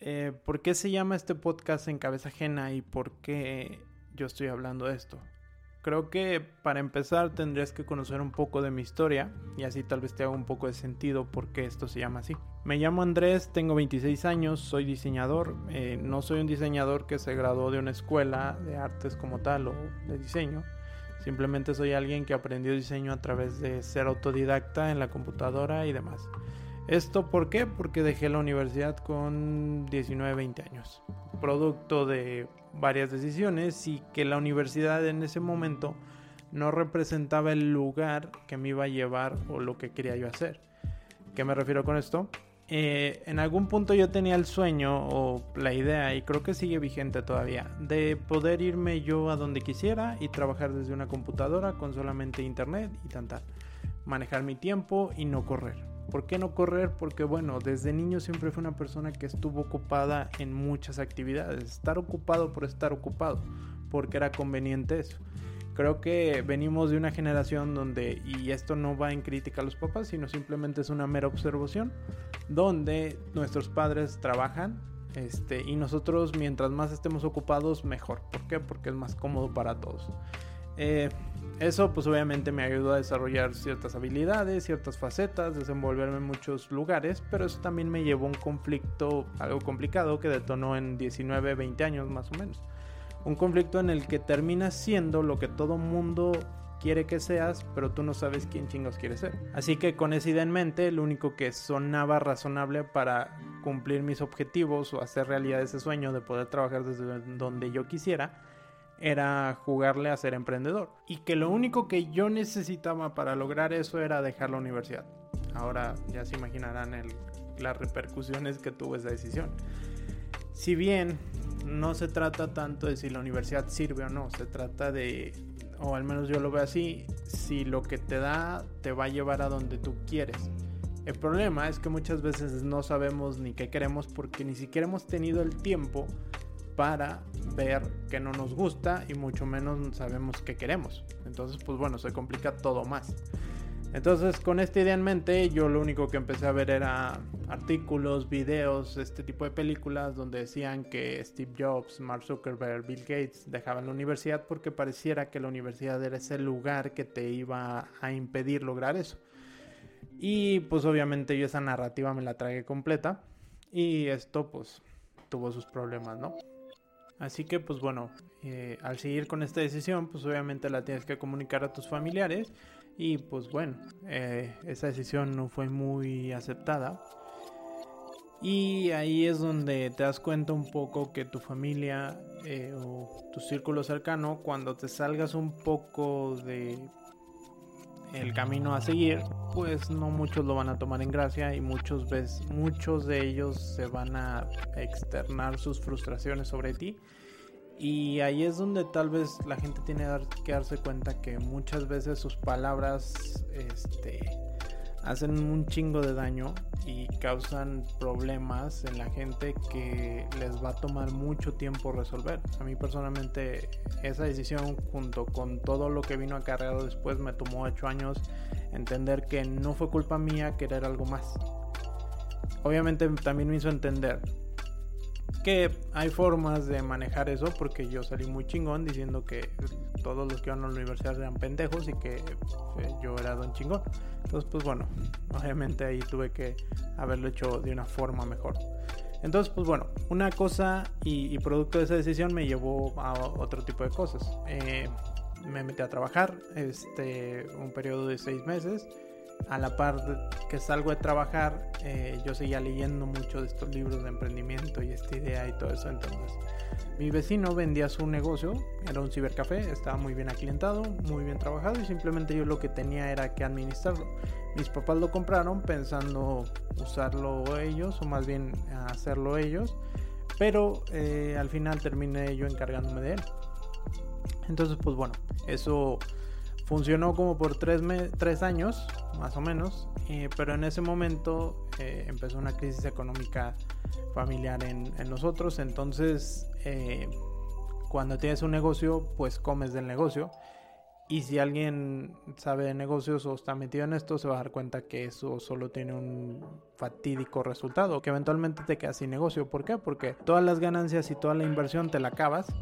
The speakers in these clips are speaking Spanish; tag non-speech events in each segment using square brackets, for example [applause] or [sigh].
Eh, ¿Por qué se llama este podcast en cabeza ajena y por qué yo estoy hablando de esto? Creo que para empezar tendrías que conocer un poco de mi historia y así tal vez te haga un poco de sentido por qué esto se llama así. Me llamo Andrés, tengo 26 años, soy diseñador. Eh, no soy un diseñador que se graduó de una escuela de artes como tal o de diseño. Simplemente soy alguien que aprendió diseño a través de ser autodidacta en la computadora y demás. ¿Esto por qué? Porque dejé la universidad con 19, 20 años. Producto de varias decisiones y que la universidad en ese momento no representaba el lugar que me iba a llevar o lo que quería yo hacer. ¿Qué me refiero con esto? Eh, en algún punto yo tenía el sueño o la idea, y creo que sigue vigente todavía, de poder irme yo a donde quisiera y trabajar desde una computadora con solamente internet y tal. Manejar mi tiempo y no correr. ¿Por qué no correr? Porque bueno, desde niño siempre fui una persona que estuvo ocupada en muchas actividades. Estar ocupado por estar ocupado, porque era conveniente eso. Creo que venimos de una generación donde, y esto no va en crítica a los papás, sino simplemente es una mera observación, donde nuestros padres trabajan este, y nosotros mientras más estemos ocupados, mejor. ¿Por qué? Porque es más cómodo para todos. Eh, eso pues obviamente me ayudó a desarrollar ciertas habilidades, ciertas facetas, desenvolverme en muchos lugares, pero eso también me llevó a un conflicto, algo complicado que detonó en 19, 20 años más o menos. Un conflicto en el que terminas siendo lo que todo mundo quiere que seas, pero tú no sabes quién chingos quieres ser. Así que con esa idea en mente, lo único que sonaba razonable para cumplir mis objetivos o hacer realidad ese sueño de poder trabajar desde donde yo quisiera, era jugarle a ser emprendedor. Y que lo único que yo necesitaba para lograr eso era dejar la universidad. Ahora ya se imaginarán las repercusiones que tuvo esa decisión. Si bien no se trata tanto de si la universidad sirve o no, se trata de, o al menos yo lo veo así, si lo que te da te va a llevar a donde tú quieres. El problema es que muchas veces no sabemos ni qué queremos porque ni siquiera hemos tenido el tiempo para ver que no nos gusta y mucho menos sabemos qué queremos. Entonces, pues bueno, se complica todo más. Entonces, con esta idea en mente, yo lo único que empecé a ver era artículos, videos, este tipo de películas donde decían que Steve Jobs, Mark Zuckerberg, Bill Gates dejaban la universidad porque pareciera que la universidad era ese lugar que te iba a impedir lograr eso. Y pues obviamente yo esa narrativa me la tragué completa y esto pues tuvo sus problemas, ¿no? Así que pues bueno, eh, al seguir con esta decisión, pues obviamente la tienes que comunicar a tus familiares y pues bueno, eh, esa decisión no fue muy aceptada. Y ahí es donde te das cuenta un poco que tu familia eh, o tu círculo cercano, cuando te salgas un poco de el camino a seguir, pues no muchos lo van a tomar en gracia y muchos, ves, muchos de ellos se van a externar sus frustraciones sobre ti. Y ahí es donde tal vez la gente tiene que darse cuenta que muchas veces sus palabras este, hacen un chingo de daño y causan problemas en la gente que les va a tomar mucho tiempo resolver. A mí personalmente esa decisión junto con todo lo que vino acarreado después me tomó 8 años entender que no fue culpa mía querer algo más. Obviamente también me hizo entender que hay formas de manejar eso porque yo salí muy chingón diciendo que todos los que iban a la universidad eran pendejos y que eh, yo era don chingón. Entonces, pues bueno, obviamente ahí tuve que haberlo hecho de una forma mejor. Entonces, pues bueno, una cosa y, producto de esa decisión me llevó a otro tipo de cosas. Eh, me metí a trabajar este, un periodo de seis meses a la par que salgo de trabajar, eh, yo seguía leyendo mucho de estos libros de emprendimiento y esta idea y todo eso. Entonces, mi vecino vendía su negocio, era un cibercafé, estaba muy bien aclientado, muy bien trabajado y simplemente yo lo que tenía era que administrarlo. Mis papás lo compraron pensando usarlo ellos o más bien hacerlo ellos, pero eh, al final terminé yo encargándome de él. Entonces, pues bueno, eso funcionó como por tres, tres años, más o menos, eh, pero en ese momento eh, empezó una crisis económica familiar en, nosotros, entonces eh, cuando tienes un negocio, pues comes del negocio. Y si alguien sabe de negocios o está metido en esto, se va a dar cuenta que eso solo tiene un fatídico resultado, que eventualmente te quedas sin negocio. ¿Por qué? Porque todas las ganancias y toda la inversión te la acabas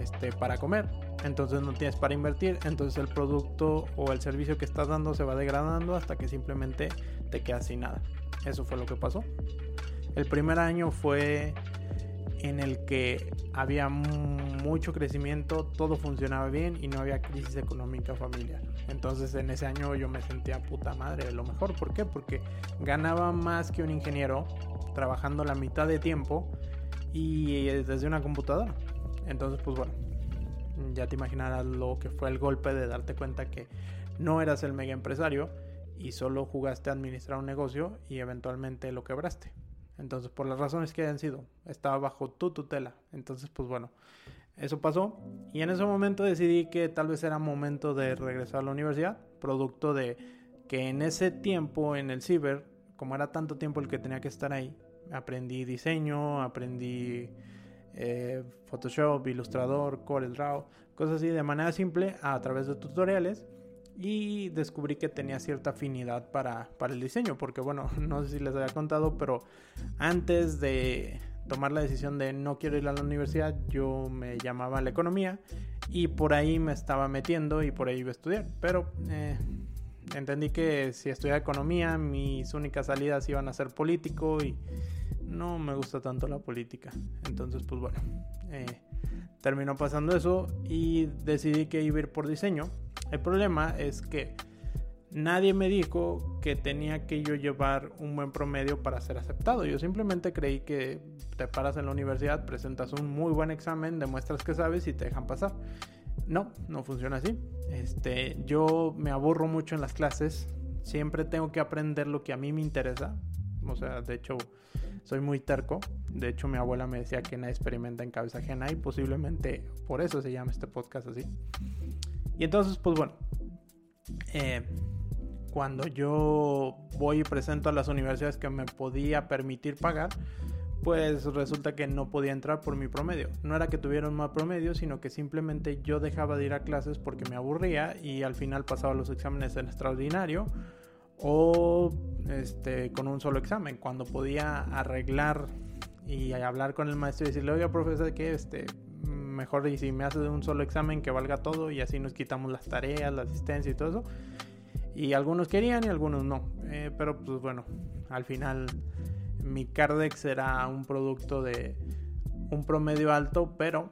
este, para comer. Entonces no tienes para invertir, entonces el producto o el servicio que estás dando se va degradando hasta que simplemente te quedas sin nada. Eso fue lo que pasó. El primer año fue en el que había mucho crecimiento, todo funcionaba bien y no había crisis económica familiar. Entonces en ese año yo me sentía puta madre de lo mejor. ¿Por qué? Porque ganaba más que un ingeniero trabajando la mitad de tiempo y desde una computadora. Entonces pues bueno, ya te imaginarás lo que fue el golpe de darte cuenta que no eras el mega empresario y solo jugaste a administrar un negocio y eventualmente lo quebraste. Entonces, por las razones que hayan sido, estaba bajo tu tutela. Entonces, pues bueno, eso pasó. Y en ese momento decidí que tal vez era momento de regresar a la universidad, producto de que en ese tiempo en el ciber, como era tanto tiempo el que tenía que estar ahí, aprendí diseño, aprendí eh, Photoshop, Illustrator, CorelDRAW, cosas así de manera simple a través de tutoriales. Y descubrí que tenía cierta afinidad para, el diseño, porque bueno, [laughs] no sé si les había contado, pero antes de tomar la decisión de no quiero ir a la universidad, yo me llamaba a la economía y por ahí me estaba metiendo y por ahí iba a estudiar, pero eh, entendí que si estudiaba economía, mis únicas salidas iban a ser político y no me gusta tanto la política, entonces pues bueno. Eh, terminó pasando eso y decidí que iba a ir por diseño el problema es que nadie me dijo que tenía que yo llevar un buen promedio para ser aceptado. Yo simplemente creí que te paras en la universidad, presentas un muy buen examen, demuestras que sabes y te dejan pasar. No, no funciona así. Este, yo me aburro mucho en las clases. Siempre tengo que aprender lo que a mí me interesa. O sea, de hecho, soy muy terco. De hecho, mi abuela me decía que nadie experimenta en cabeza ajena y posiblemente por eso se llama este podcast así. Y entonces, pues bueno, eh, cuando yo voy y presento a las universidades que me podía permitir pagar, pues resulta que no podía entrar por mi promedio. No era que tuviera un mal promedio, sino que simplemente yo dejaba de ir a clases porque me aburría y al final pasaba los exámenes en extraordinario o este, con un solo examen, cuando podía arreglar y hablar con el maestro y decirle, oiga, profesor, que este, mejor y si me hace un solo examen que valga todo y así nos quitamos las tareas, la asistencia y todo eso. Y algunos querían y algunos no. Eh, pero pues bueno, al final mi Cardex era un producto de un promedio alto, pero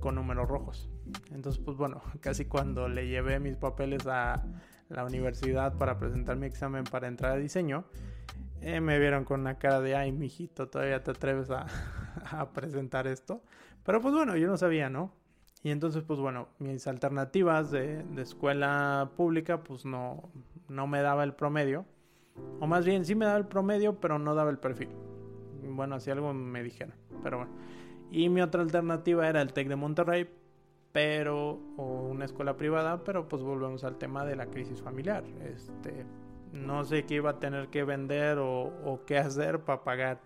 con números rojos. Entonces, pues bueno, [laughs] casi cuando le llevé mis papeles a la universidad para presentar mi examen para entrar a diseño, eh, me vieron con una cara de, ay, mijito, todavía te atreves a, [laughs] presentar esto. Pero pues bueno, yo no sabía, ¿no? Y entonces, pues bueno, mis alternativas de, escuela pública, pues no, no me daba el promedio. O más bien, sí me daba el promedio, pero no daba el perfil. Bueno, así algo me dijeron. Pero bueno. Y mi otra alternativa era el TEC de Monterrey, pero, o una escuela privada, pero pues volvemos al tema de la crisis familiar. Este, no sé qué iba a tener que vender o, qué hacer para pagar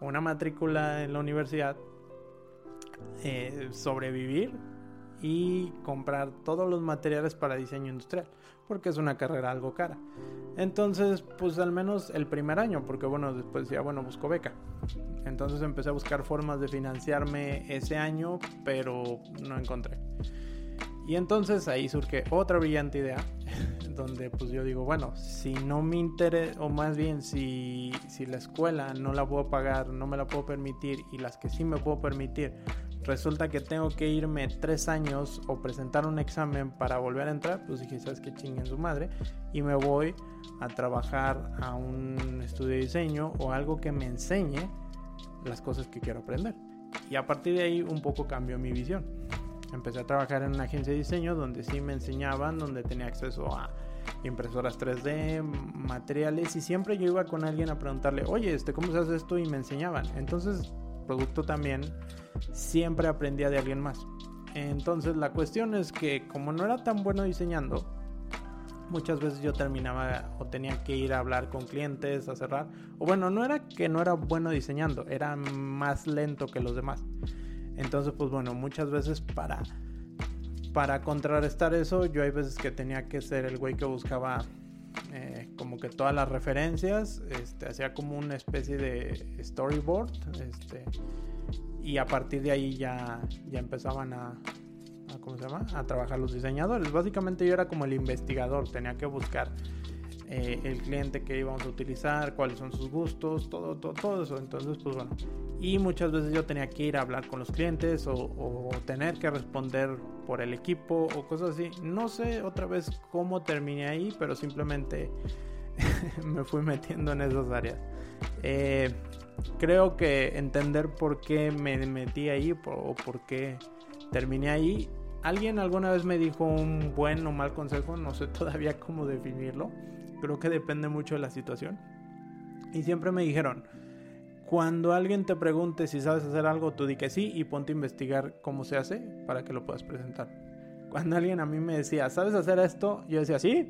una matrícula en la universidad eh, sobrevivir y comprar todos los materiales para diseño industrial, porque es una carrera algo cara. Entonces, pues al menos el primer año, porque bueno, después ya, bueno, busco beca. Entonces empecé a buscar formas de financiarme ese año, pero no encontré. Y entonces ahí surge otra brillante idea, [laughs] donde pues yo digo, bueno, si no me interesa, o más bien si, si la escuela no la puedo pagar, no me la puedo permitir, y las que sí me puedo permitir resulta que tengo que irme tres años o presentar un examen para volver a entrar, pues dije, ¿sabes qué chinguen su madre? Y me voy a trabajar a un estudio de diseño o algo que me enseñe las cosas que quiero aprender. Y a partir de ahí un poco cambió mi visión. Empecé a trabajar en una agencia de diseño donde sí me enseñaban, donde tenía acceso a impresoras 3D, materiales y siempre yo iba con alguien a preguntarle, oye, este, ¿cómo se hace esto? Y me enseñaban. Entonces, producto también siempre aprendía de alguien más. Entonces la cuestión es que como no era tan bueno diseñando, muchas veces yo terminaba o tenía que ir a hablar con clientes, a cerrar. O bueno, no era que no era bueno diseñando, era más lento que los demás. Entonces, pues bueno, muchas veces para para contrarrestar eso, yo hay veces que tenía que ser el güey que buscaba eh, como que todas las referencias, este, hacía como una especie de storyboard, este, y a partir de ahí ya, ya empezaban a, ¿cómo se llama? a trabajar los diseñadores. Básicamente yo era como el investigador, tenía que buscar eh, el cliente que íbamos a utilizar, cuáles son sus gustos, todo, todo, todo eso. Entonces, pues bueno. Y muchas veces yo tenía que ir a hablar con los clientes o, o tener que responder por el equipo o cosas así. No sé otra vez cómo terminé ahí, pero simplemente [laughs] me fui metiendo en esas áreas. Eh, creo que entender por qué me metí ahí o por qué terminé ahí. Alguien alguna vez me dijo un buen o mal consejo, no sé [laughs] todavía cómo definirlo Creo que depende mucho de la situación. Y siempre me dijeron, cuando alguien te pregunte si sabes hacer algo, tú di que sí y ponte a investigar cómo se hace para que lo puedas presentar. Cuando alguien a mí me decía, ¿sabes hacer esto? Yo decía, sí.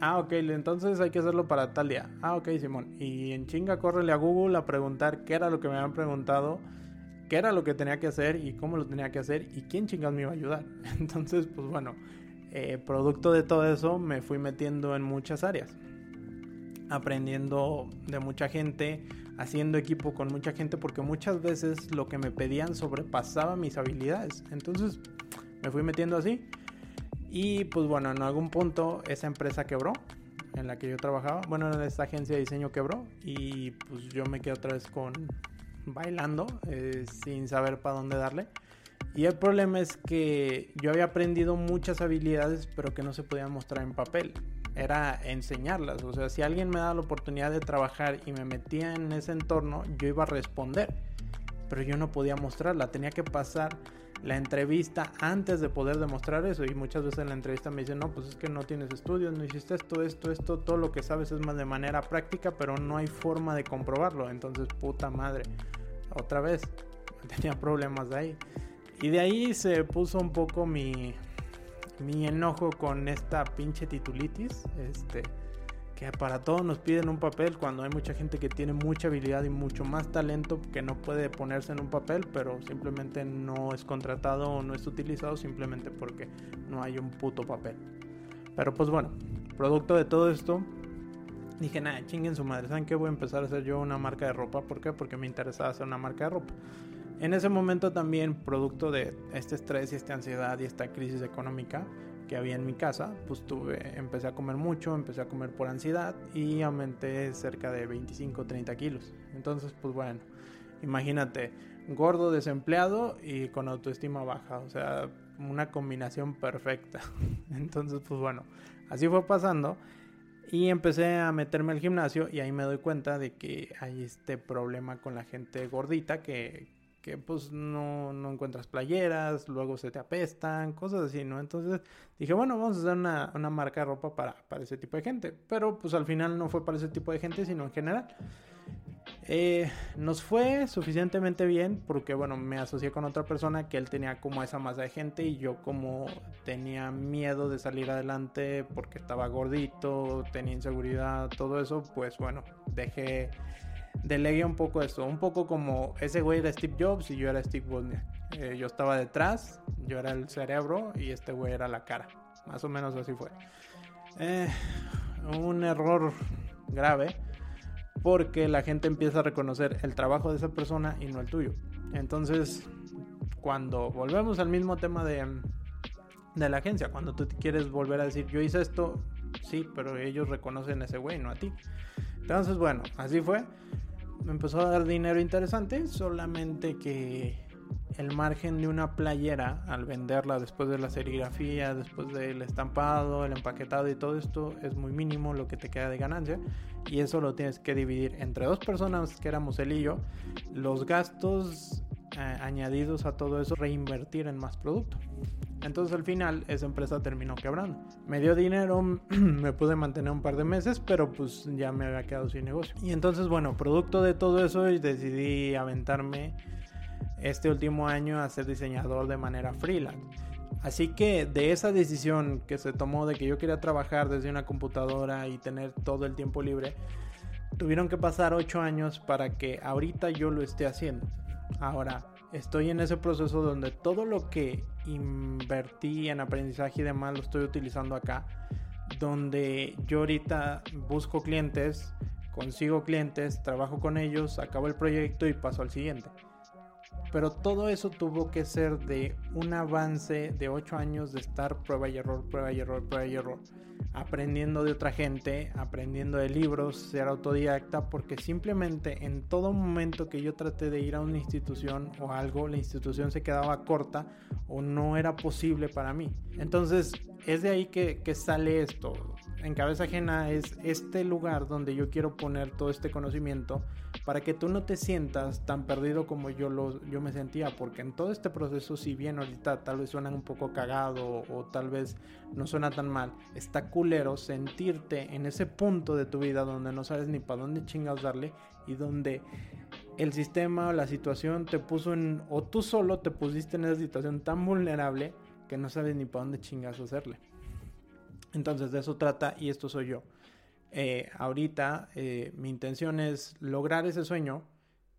Ah, ok, entonces hay que hacerlo para tal día. Ah, ok, Simón. Y en chinga, córrele a Google a preguntar qué era lo que me habían preguntado, qué era lo que tenía que hacer y cómo lo tenía que hacer y quién chingas me iba a ayudar. [laughs] Entonces, pues bueno, eh, producto de todo eso me fui metiendo en muchas áreas, aprendiendo de mucha gente, haciendo equipo con mucha gente, porque muchas veces lo que me pedían sobrepasaba mis habilidades. Entonces me fui metiendo así. Y pues bueno, en algún punto esa empresa quebró en la que yo trabajaba. Bueno, en esta agencia de diseño quebró y pues yo me quedé otra vez con bailando eh, sin saber para dónde darle. Y el problema es que yo había aprendido muchas habilidades, pero que no se podían mostrar en papel. Era enseñarlas. O sea, si alguien me daba la oportunidad de trabajar y me metía en ese entorno, yo iba a responder. Pero yo no podía mostrarla. Tenía que pasar la entrevista antes de poder demostrar eso. Y muchas veces en la entrevista me dicen, no, pues es que no tienes estudios, no hiciste esto, esto, esto. Todo lo que sabes es más de manera práctica, pero no hay forma de comprobarlo. Entonces, puta madre. Otra vez, [laughs] tenía problemas de ahí. Y de ahí se puso un poco mi, mi enojo con esta pinche titulitis. Este, que para todos nos piden un papel cuando hay mucha gente que tiene mucha habilidad y mucho más talento que no puede ponerse en un papel, pero simplemente no es contratado o no es utilizado simplemente porque no hay un puto papel. Pero pues bueno, producto de todo esto, dije, nada, chinguen su madre, ¿saben qué? Voy a empezar a hacer yo una marca de ropa. ¿Por qué? Porque me interesaba hacer una marca de ropa. En ese momento también, producto de este estrés y esta ansiedad y esta crisis económica que había en mi casa, pues tuve, empecé a comer mucho, empecé a comer por ansiedad y aumenté cerca de 25 30 kilos. Entonces, pues bueno, imagínate, gordo, desempleado y con autoestima baja, o sea, una combinación perfecta. [laughs] Entonces, pues bueno, así fue pasando. Y empecé a meterme al gimnasio y ahí me doy cuenta de que hay este problema con la gente gordita que, que pues no, no, encuentras playeras, luego se te apestan, cosas así, ¿no? Entonces dije, bueno, vamos a hacer una, una marca de ropa para, para, ese tipo de gente. Pero pues al final no fue para ese tipo de gente, sino en general. Eh, nos fue suficientemente bien porque, bueno, me asocié con otra persona que él tenía como esa masa de gente y yo como tenía miedo de salir adelante porque estaba gordito, tenía inseguridad, todo eso, pues bueno, dejé delegué un poco eso. Un poco como ese güey era Steve Jobs y yo era Steve Wozniak. Eh, yo estaba detrás, yo era el cerebro y este güey era la cara. Más o menos así fue. Eh, un error grave porque la gente empieza a reconocer el trabajo de esa persona y no el tuyo. Entonces, cuando volvemos al mismo tema de, de la agencia, cuando tú quieres volver a decir, yo hice esto, sí, pero ellos reconocen a ese güey, no a ti. Entonces, bueno, así fue me empezó a dar dinero interesante, solamente que el margen de una playera al venderla después de la serigrafía, después del estampado, el empaquetado y todo esto es muy mínimo lo que te queda de ganancia. Y eso lo tienes que dividir entre dos personas que éramos él y yo, los gastos eh, añadidos a todo eso reinvertir en más producto. Entonces al final esa empresa terminó quebrando. Me dio dinero, [clears throat] me pude mantener un par de meses, pero pues ya me había quedado sin negocio. Y entonces bueno, producto de todo eso decidí aventarme este último año a ser diseñador de manera freelance. Así que de esa decisión que se tomó de que yo quería trabajar desde una computadora y tener todo el tiempo libre, tuvieron que pasar 8 años para que ahorita yo lo esté haciendo. Ahora, estoy en ese proceso donde todo lo que invertí en aprendizaje y demás lo estoy utilizando acá, donde yo ahorita busco clientes, consigo clientes, trabajo con ellos, acabo el proyecto y paso al siguiente. Pero todo eso tuvo que ser de un avance de 8 años de estar prueba y error, prueba y error, prueba y error aprendiendo de otra gente, aprendiendo de libros, ser autodidacta, porque simplemente en todo momento que yo traté de ir a una institución o algo, la institución se quedaba corta o no era posible para mí. Entonces es de ahí que, que sale esto. En cabeza ajena es este lugar donde yo quiero poner todo este conocimiento para que tú no te sientas tan perdido como yo, lo, yo me sentía, porque en todo este proceso, si bien ahorita tal vez suena un poco cagado o tal vez no suena tan mal, está culero sentirte en ese punto de tu vida donde no sabes ni para dónde chingados darle y donde el sistema o la situación te puso en, o tú solo te pusiste en esa situación tan vulnerable que no sabes ni para dónde chingados hacerle. Entonces de eso trata y esto soy yo. Eh, ahorita eh, mi intención es lograr ese sueño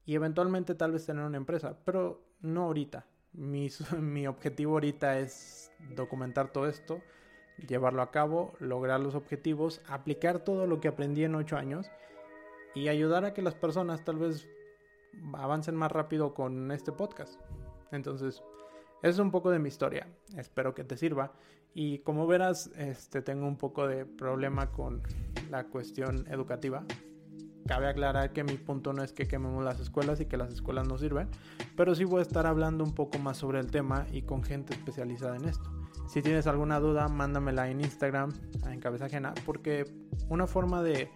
y eventualmente tal vez tener una empresa, pero no ahorita. Mi, [laughs] mi objetivo ahorita es documentar todo esto, llevarlo a cabo, lograr los objetivos, aplicar todo lo que aprendí en ocho años y ayudar a que las personas tal vez avancen más rápido con este podcast. Entonces, eso es un poco de mi historia. Espero que te sirva. Y como verás, este, tengo un poco de problema con la cuestión educativa. Cabe aclarar que mi punto no es que quememos las escuelas y que las escuelas no sirven, pero sí voy a estar hablando un poco más sobre el tema y con gente especializada en esto. Si tienes alguna duda, mándamela en Instagram, en cabeza ajena, porque una forma de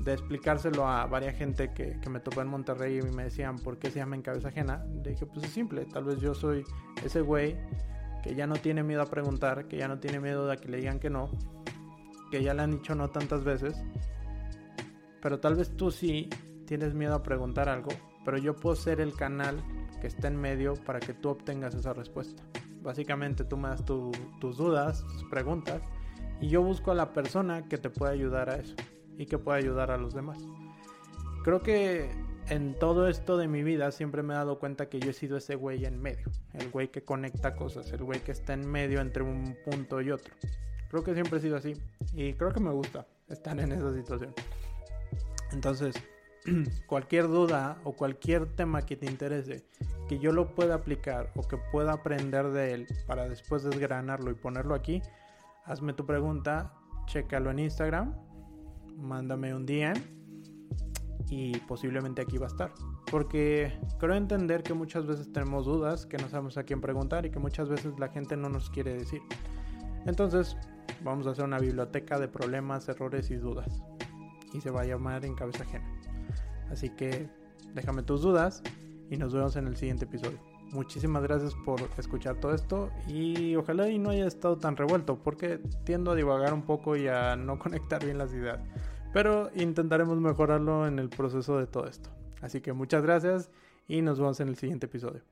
de explicárselo a varias gente que, me topó en Monterrey y me decían por qué se llama en cabeza ajena, dije pues es simple, tal vez yo soy ese güey que ya no tiene miedo a preguntar, que ya no tiene miedo de que le digan que no, que ya le han dicho no tantas veces, pero tal vez tú sí tienes miedo a preguntar algo, pero yo puedo ser el canal que está en medio para que tú obtengas esa respuesta. Básicamente tú me das tus dudas, tus preguntas, y yo busco a la persona que te pueda ayudar a eso y que pueda ayudar a los demás. Creo que en todo esto de mi vida siempre me he dado cuenta que yo he sido ese güey en medio, el güey que conecta cosas, el güey que está en medio entre un punto y otro. Creo que siempre he sido así y creo que me gusta estar en esa situación. Entonces, [clears throat] cualquier duda o cualquier tema que te interese, que yo lo pueda aplicar o que pueda aprender de él para después desgranarlo y ponerlo aquí, hazme tu pregunta, chécalo en Instagram mándame un DM y posiblemente aquí va a estar. Porque creo entender que muchas veces tenemos dudas, que no sabemos a quién preguntar y que muchas veces la gente no nos quiere decir. Entonces, vamos a hacer una biblioteca de problemas, errores y dudas. Y se va a llamar en cabeza ajena. Así que déjame tus dudas y nos vemos en el siguiente episodio. Muchísimas gracias por escuchar todo esto y ojalá y no haya estado tan revuelto porque tiendo a divagar un poco y a no [laughs] conectar bien las ideas. Pero intentaremos mejorarlo en el proceso de todo esto. Así que muchas gracias y nos vemos en el siguiente episodio.